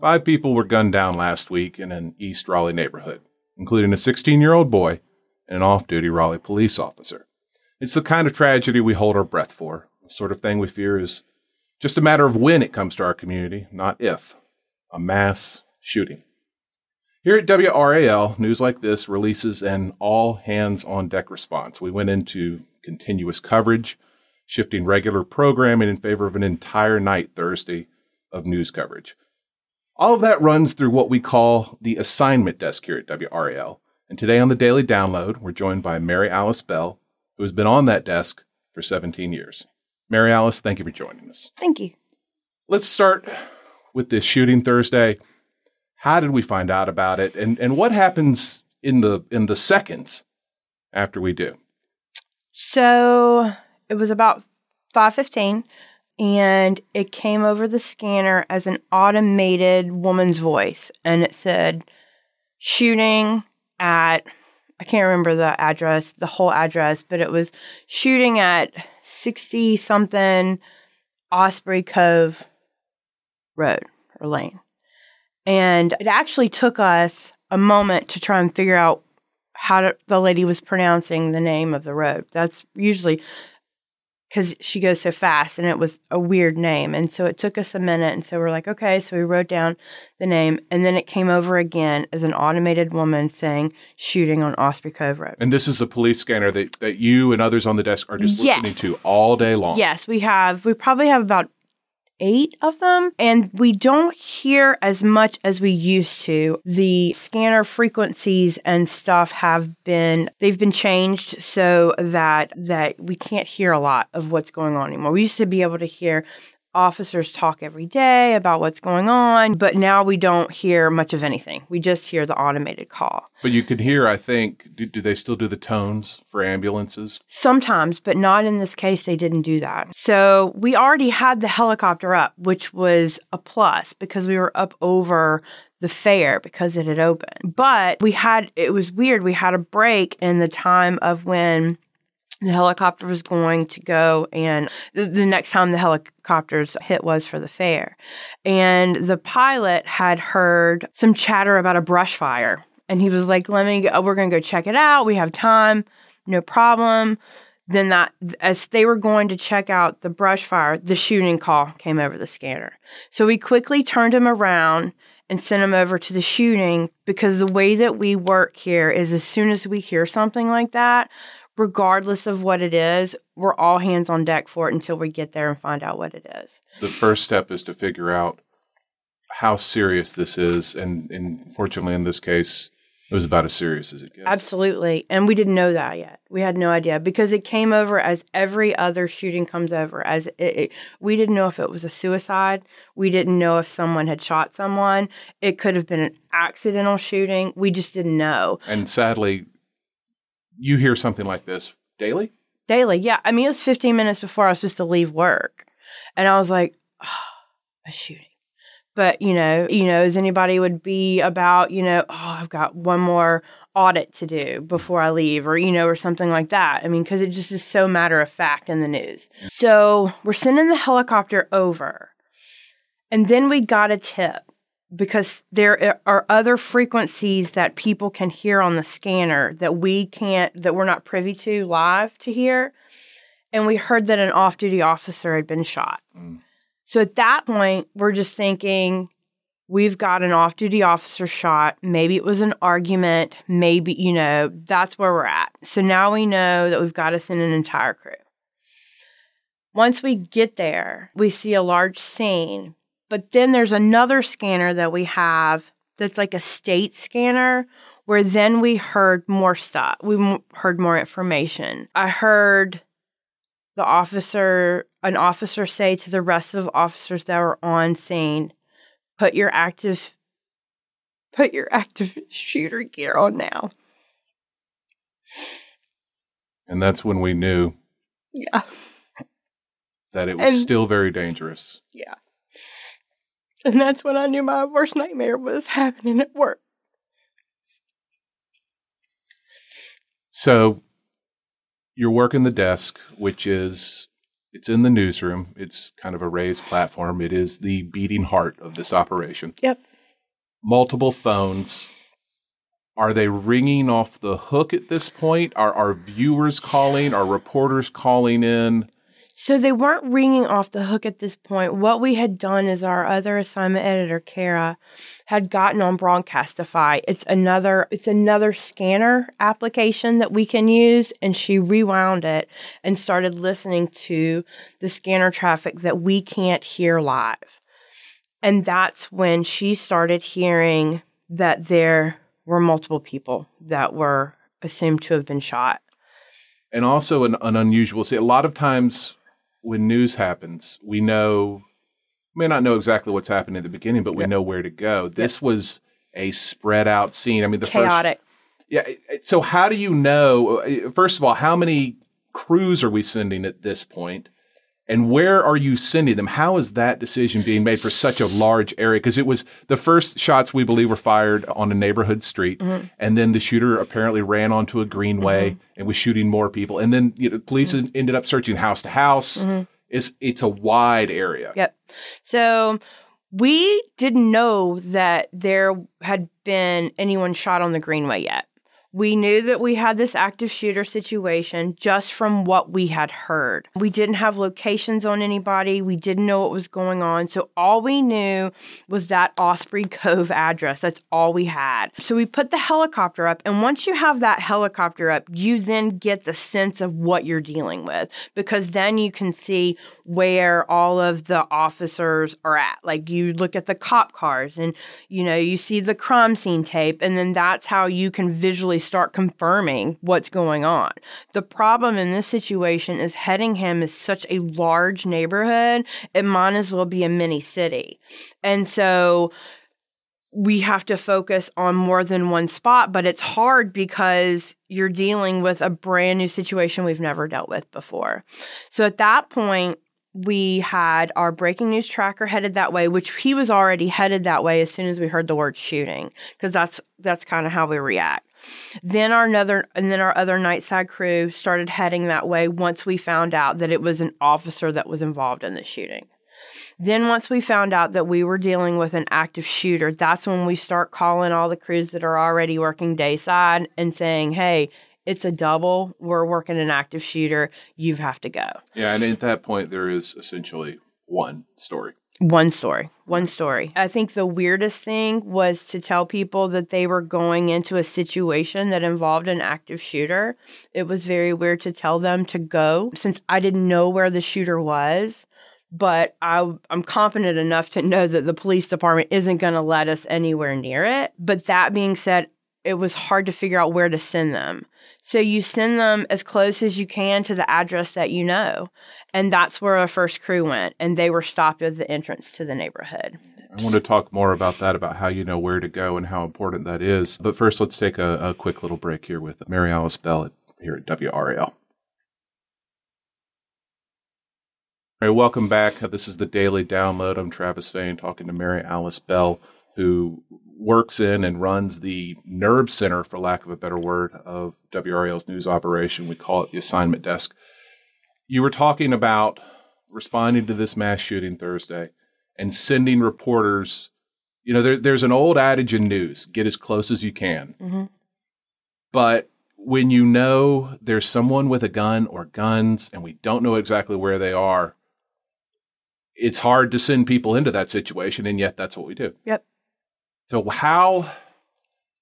Five people were gunned down last week in an East Raleigh neighborhood, including a 16 year old boy and an off duty Raleigh police officer. It's the kind of tragedy we hold our breath for, the sort of thing we fear is just a matter of when it comes to our community, not if. A mass shooting. Here at WRAL, news like this releases an all hands on deck response. We went into continuous coverage, shifting regular programming in favor of an entire night Thursday of news coverage. All of that runs through what we call the assignment desk here at WRAL. And today on the Daily Download, we're joined by Mary Alice Bell, who has been on that desk for 17 years. Mary Alice, thank you for joining us. Thank you. Let's start with this shooting Thursday. How did we find out about it? And and what happens in the in the seconds after we do? So it was about 5:15 and it came over the scanner as an automated woman's voice and it said shooting at I can't remember the address, the whole address, but it was shooting at 60 something Osprey Cove Road or Lane. And it actually took us a moment to try and figure out how to, the lady was pronouncing the name of the road. That's usually because she goes so fast and it was a weird name. And so it took us a minute. And so we're like, okay. So we wrote down the name and then it came over again as an automated woman saying shooting on Osprey Cove Road. And this is a police scanner that, that you and others on the desk are just Yes. listening to all day long. Yes, we have. We probably have about eight of them, and we don't hear as much as we used to. The scanner frequencies and stuff have been they've been changed so that that we can't hear a lot of what's going on anymore. We used to be able to hear officers talk every day about what's going on, but now we don't hear much of anything. We just hear the automated call. But you can hear, I think, do, do they still do the tones for ambulances? Sometimes, but not in this case, they didn't do that. So we already had the helicopter up, which was a plus because we were up over the fair because it had opened. But we had, it was weird. We had a break in the time of when the helicopter was going to go and the, the next time the helicopters hit was for the fair. And the pilot had heard some chatter about a brush fire. And he was like, let me go, we're going to go check it out. We have time, no problem. Then that, as they were going to check out the brush fire, the shooting call came over the scanner. So we quickly turned him around and sent him over to the shooting because the way that we work here is as soon as we hear something like that, regardless of what it is, we're all hands on deck for it until we get there and find out what it is. The first step is to figure out how serious this is. And, and fortunately, in this case, it was about as serious as it gets. Absolutely. And we didn't know that yet. We had no idea because it came over as every other shooting comes over as it, it, we didn't know if it was a suicide. We didn't know if someone had shot someone. It could have been an accidental shooting. We just didn't know. And sadly, you hear something like this daily. Daily. Yeah. I mean, it was 15 minutes before I was supposed to leave work. And I was like, oh, a shooting. But, you know, you know, as anybody would be about, you know, oh, I've got one more audit to do before I leave or, you know, or something like that. I mean, because it just is so matter of fact in the news. So we're sending the helicopter over. And then we got a tip because there are other frequencies that people can hear on the scanner that we can't, that we're not privy to live to hear. And we heard that an off duty officer had been shot. Mm. So at that point, we're just thinking, we've got an off duty officer shot. Maybe it was an argument. Maybe, you know, that's where we're at. So now we know that we've got to send an entire crew. Once we get there, we see a large scene, but then there's another scanner that we have that's like a state scanner where then we heard more stuff. We heard more information. I heard the officer, an officer say to the rest of the officers that were on scene, put your active put your active shooter gear on now. And that's when we knew Yeah. that it was And- still very dangerous. Yeah. And that's when I knew my worst nightmare was happening at work. So you're working the desk, which is It's in the newsroom. It's kind of a raised platform. It is the beating heart of this operation. Yep. Multiple phones. Are they ringing off the hook at this point? Are our viewers calling? Are reporters calling in? So they weren't ringing off the hook at this point. What we had done is our other assignment editor, Kara, had gotten on Broadcastify. It's another it's another scanner application that we can use, and she rewound it and started listening to the scanner traffic that we can't hear live. And that's when she started hearing that there were multiple people that were assumed to have been shot. And also an, an unusual see a lot of times when news happens, we know may not know exactly what's happened in the beginning, but we yep. know where to go. This yep. was a spread out scene. I mean, the chaotic. First, yeah. So how do you know? Uh, first of all, how many crews are we sending at this point? And where are you sending them? How is that decision being made for such a large area? Because it was the first shots we believe were fired on a neighborhood street, mm-hmm. and then the shooter apparently ran onto a greenway mm-hmm. and was shooting more people. And then you know, police mm-hmm. ended up searching house to house. Mm-hmm. It's it's a wide area. Yep. So we didn't know that there had been anyone shot on the greenway yet. We knew that we had this active shooter situation just from what we had heard. We didn't have locations on anybody. We didn't know what was going on. So all we knew was that Osprey Cove address. That's all we had. So we put the helicopter up. And once you have that helicopter up, you then get the sense of what you're dealing with because then you can see where all of the officers are at. Like you look at the cop cars and, you know, you see the crime scene tape. And then that's how you can visually start confirming what's going on. The problem in this situation is Hedingham is such a large neighborhood, it might as well be a mini city. And so we have to focus on more than one spot, but it's hard because you're dealing with a brand new situation we've never dealt with before. So at that point, we had our breaking news tracker headed that way, which he was already headed that way as soon as we heard the word shooting, because that's that's kind of how we react. Then our another and then our other nightside crew started heading that way once we found out that it was an officer that was involved in the shooting. Then once we found out that we were dealing with an active shooter, that's when we start calling all the crews that are already working dayside and saying, "Hey, it's a double. We're working an active shooter. You have to go." Yeah, and at that point there is essentially one story. One story. One story. I think the weirdest thing was to tell people that they were going into a situation that involved an active shooter. It was very weird to tell them to go since I didn't know where the shooter was. But I, I'm confident enough to know that the police department isn't going to let us anywhere near it. But that being said, it was hard to figure out where to send them. So you send them as close as you can to the address that you know. And that's where our first crew went. And they were stopped at the entrance to the neighborhood. I want to talk more about that, about how you know where to go and how important that is. But first, let's take a, a quick little break here with Mary Alice Bell at, here at WRAL. All right, welcome back. This is the Daily Download. I'm Travis Fain talking to Mary Alice Bell, who works in and runs the NERB Center, for lack of a better word, of WRAL's news operation. We call it the assignment desk. You were talking about responding to this mass shooting Thursday and sending reporters. You know, there, there's an old adage in news get as close as you can. Mm-hmm. But when you know there's someone with a gun or guns and we don't know exactly where they are, it's hard to send people into that situation. And yet that's what we do. Yep. So how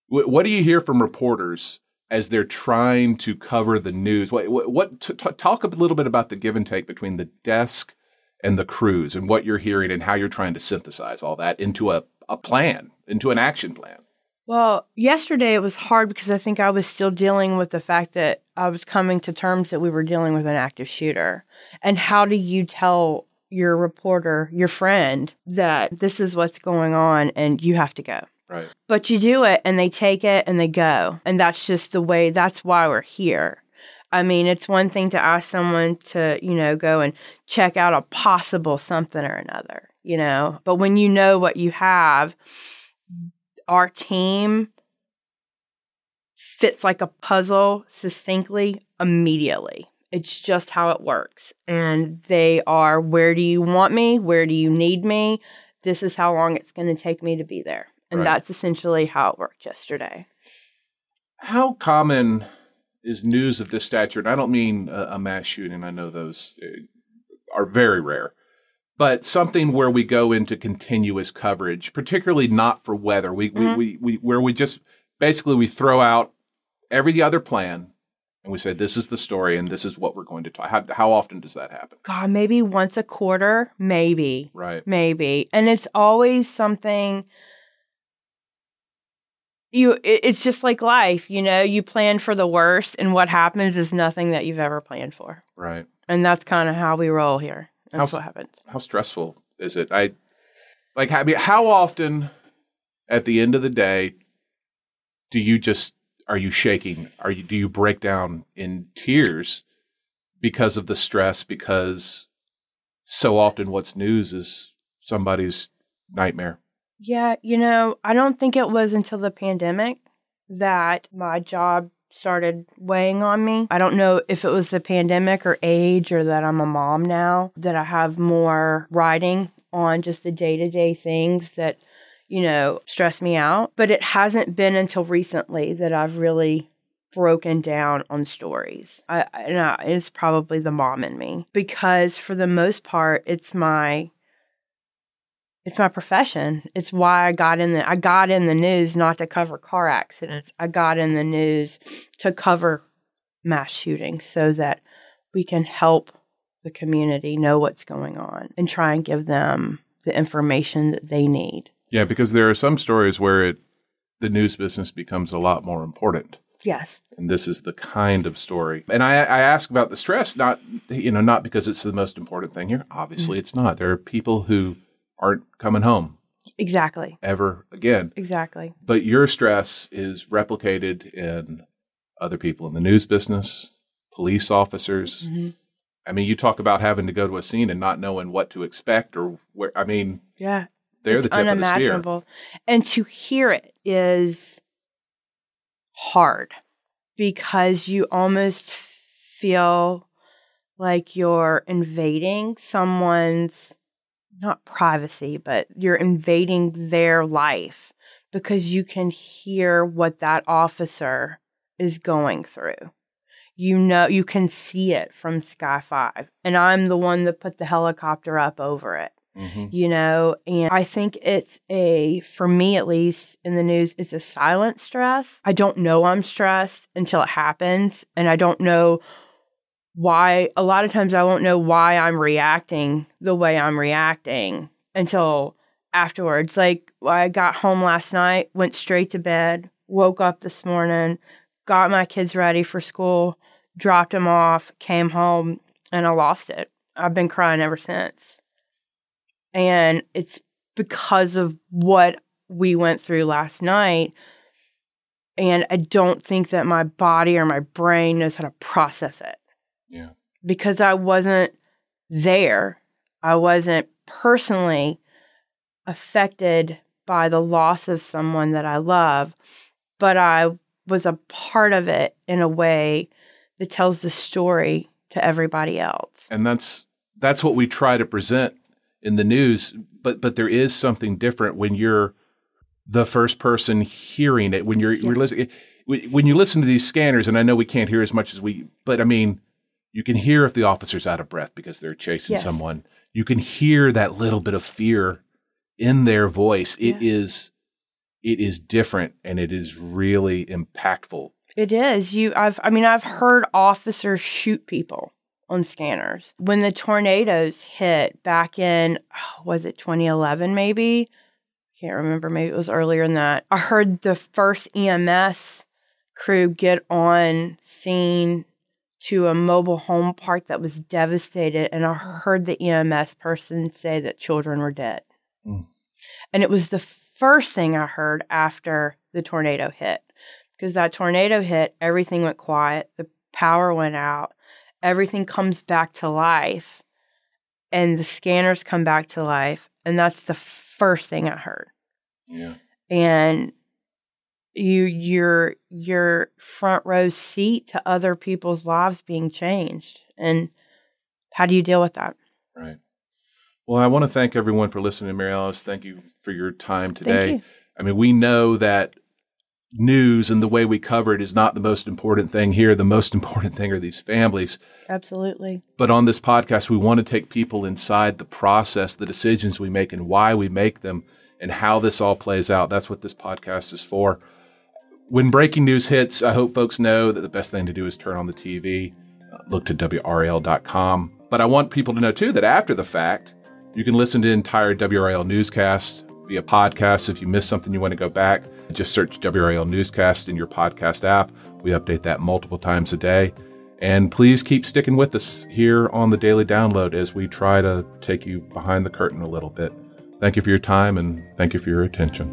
what do you hear from reporters as they're trying to cover the news? What, what, what t- talk a little bit about the give and take between the desk and the crews and what you're hearing and how you're trying to synthesize all that into a, a plan, into an action plan. Well, yesterday it was hard because I think I was still dealing with the fact that I was coming to terms that we were dealing with an active shooter. And how do you tell your reporter, your friend, that this is what's going on and you have to go. Right. But you do it and they take it and they go. And that's just the way, that's why we're here. I mean, it's one thing to ask someone to, you know, go and check out a possible something or another, you know, but when you know what you have, our team fits like a puzzle succinctly immediately It's just how it works. And they are where do you want me? Where do you need me? This is how long it's going to take me to be there. And Right. that's essentially how it worked yesterday. How common is news of this stature? And I don't mean a, a mass shooting. I know those uh, are very rare. But something where we go into continuous coverage, particularly not for weather, we, Mhm. we, we, we where we just basically we throw out every other plan and we say this is the story and this is what we're going to talk. How, how often does that happen? God, maybe once a quarter, maybe. Right. maybe and it's always something you it, it's just like life you know you plan for the worst and what happens is nothing that you've ever planned for Right. and that's kind of how we roll here that's How's- what happens how stressful is it? I like I mean, how often at the end of the day do you just are you shaking? Are you do you break down in tears because of the stress? Because so often what's news is somebody's nightmare. yeah you know i don't think it was until the pandemic that my job started weighing on me i don't know if it was the pandemic or age or that i'm a mom now that i have more writing on just the day-to-day things that you know stress me out but it hasn't been until recently that i've really broken down on stories I, and I, it's probably the mom in me because for the most part it's my it's my profession. It's why I got in the I got in the news not to cover car accidents. I got in the news to cover mass shootings so that we can help the community know what's going on and try and give them the information that they need. Yeah, because there are some stories where it the news business becomes a lot more important. Yes. and this is the kind of story. And I, I ask about the stress, not you know, not because it's the most important thing here. Obviously, it's not. There are people who aren't coming home Exactly. ever again. Exactly. But your stress is replicated in other people in the news business, police officers. Mhm. I mean, you talk about having to go to a scene and not knowing what to expect or where. I mean, Yeah. They're the tip of the spear. unimaginable. And to hear it is hard because you almost feel like you're invading someone's not privacy, but you're invading their life because you can hear what that officer is going through. You know, you can see it from Sky 5. And I'm the one that put the helicopter up over it Mhm. you know and i think it's a for me at least in the news it's a silent stress. I don't know i'm stressed until it happens and i don't know why a lot of times i won't know why i'm reacting the way i'm reacting until afterwards. Like i got home last night went straight to bed woke up this morning got my kids ready for school dropped them off came home and i lost it. I've been crying ever since and it's because of what we went through last night. And i don't think that my body or my brain knows how to process it. Yeah. because i wasn't there. I wasn't personally affected by the loss of someone that i love. But i was a part of it in a way that tells the story to everybody else. And that's that's what we try to present in the news but but there is something different when you're the first person hearing it when you're, Yeah. you're listening when you listen to these scanners and i know we can't hear as much as we but i mean you can hear if the officer's out of breath because they're chasing Yes. someone you can hear that little bit of fear in their voice It Yeah. is it is different and it is really impactful It is. You I've I mean I've heard officers shoot people on scanners. When the tornadoes hit back in oh, was it 2011 maybe? Can't remember, maybe it was earlier than that. I heard the first EMS crew get on scene to a mobile home park that was devastated and I heard the EMS person say that children were dead. Mm. And it was the first thing I heard after the tornado hit because that tornado hit, everything went quiet, the power went out, everything comes back to life, and the scanners come back to life. And that's the first thing I heard. yeah And you your your front row seat to other people's lives being changed. And how do you deal with that? Right. Well, I want to thank everyone for listening, Mary Alice. Thank you for your time today. you. I mean, we know that news and the way we cover it is not the most important thing here. The most important thing are these families. Absolutely. But on this podcast, we want to take people inside the process, the decisions we make, and why we make them, and how this all plays out. That's what this podcast is for. When breaking news hits, I hope folks know that the best thing to do is turn on the TV, uh, look to WRAL.com. But I want people to know too that after the fact, you can listen to entire WRAL newscast via podcast. If you miss something you want to go back, just search WRAL Newscast in your podcast app. We update that multiple times a day. And please keep sticking with us here on the Daily Download as we try to take you behind the curtain a little bit. Thank you for your time and thank you for your attention.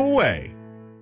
away.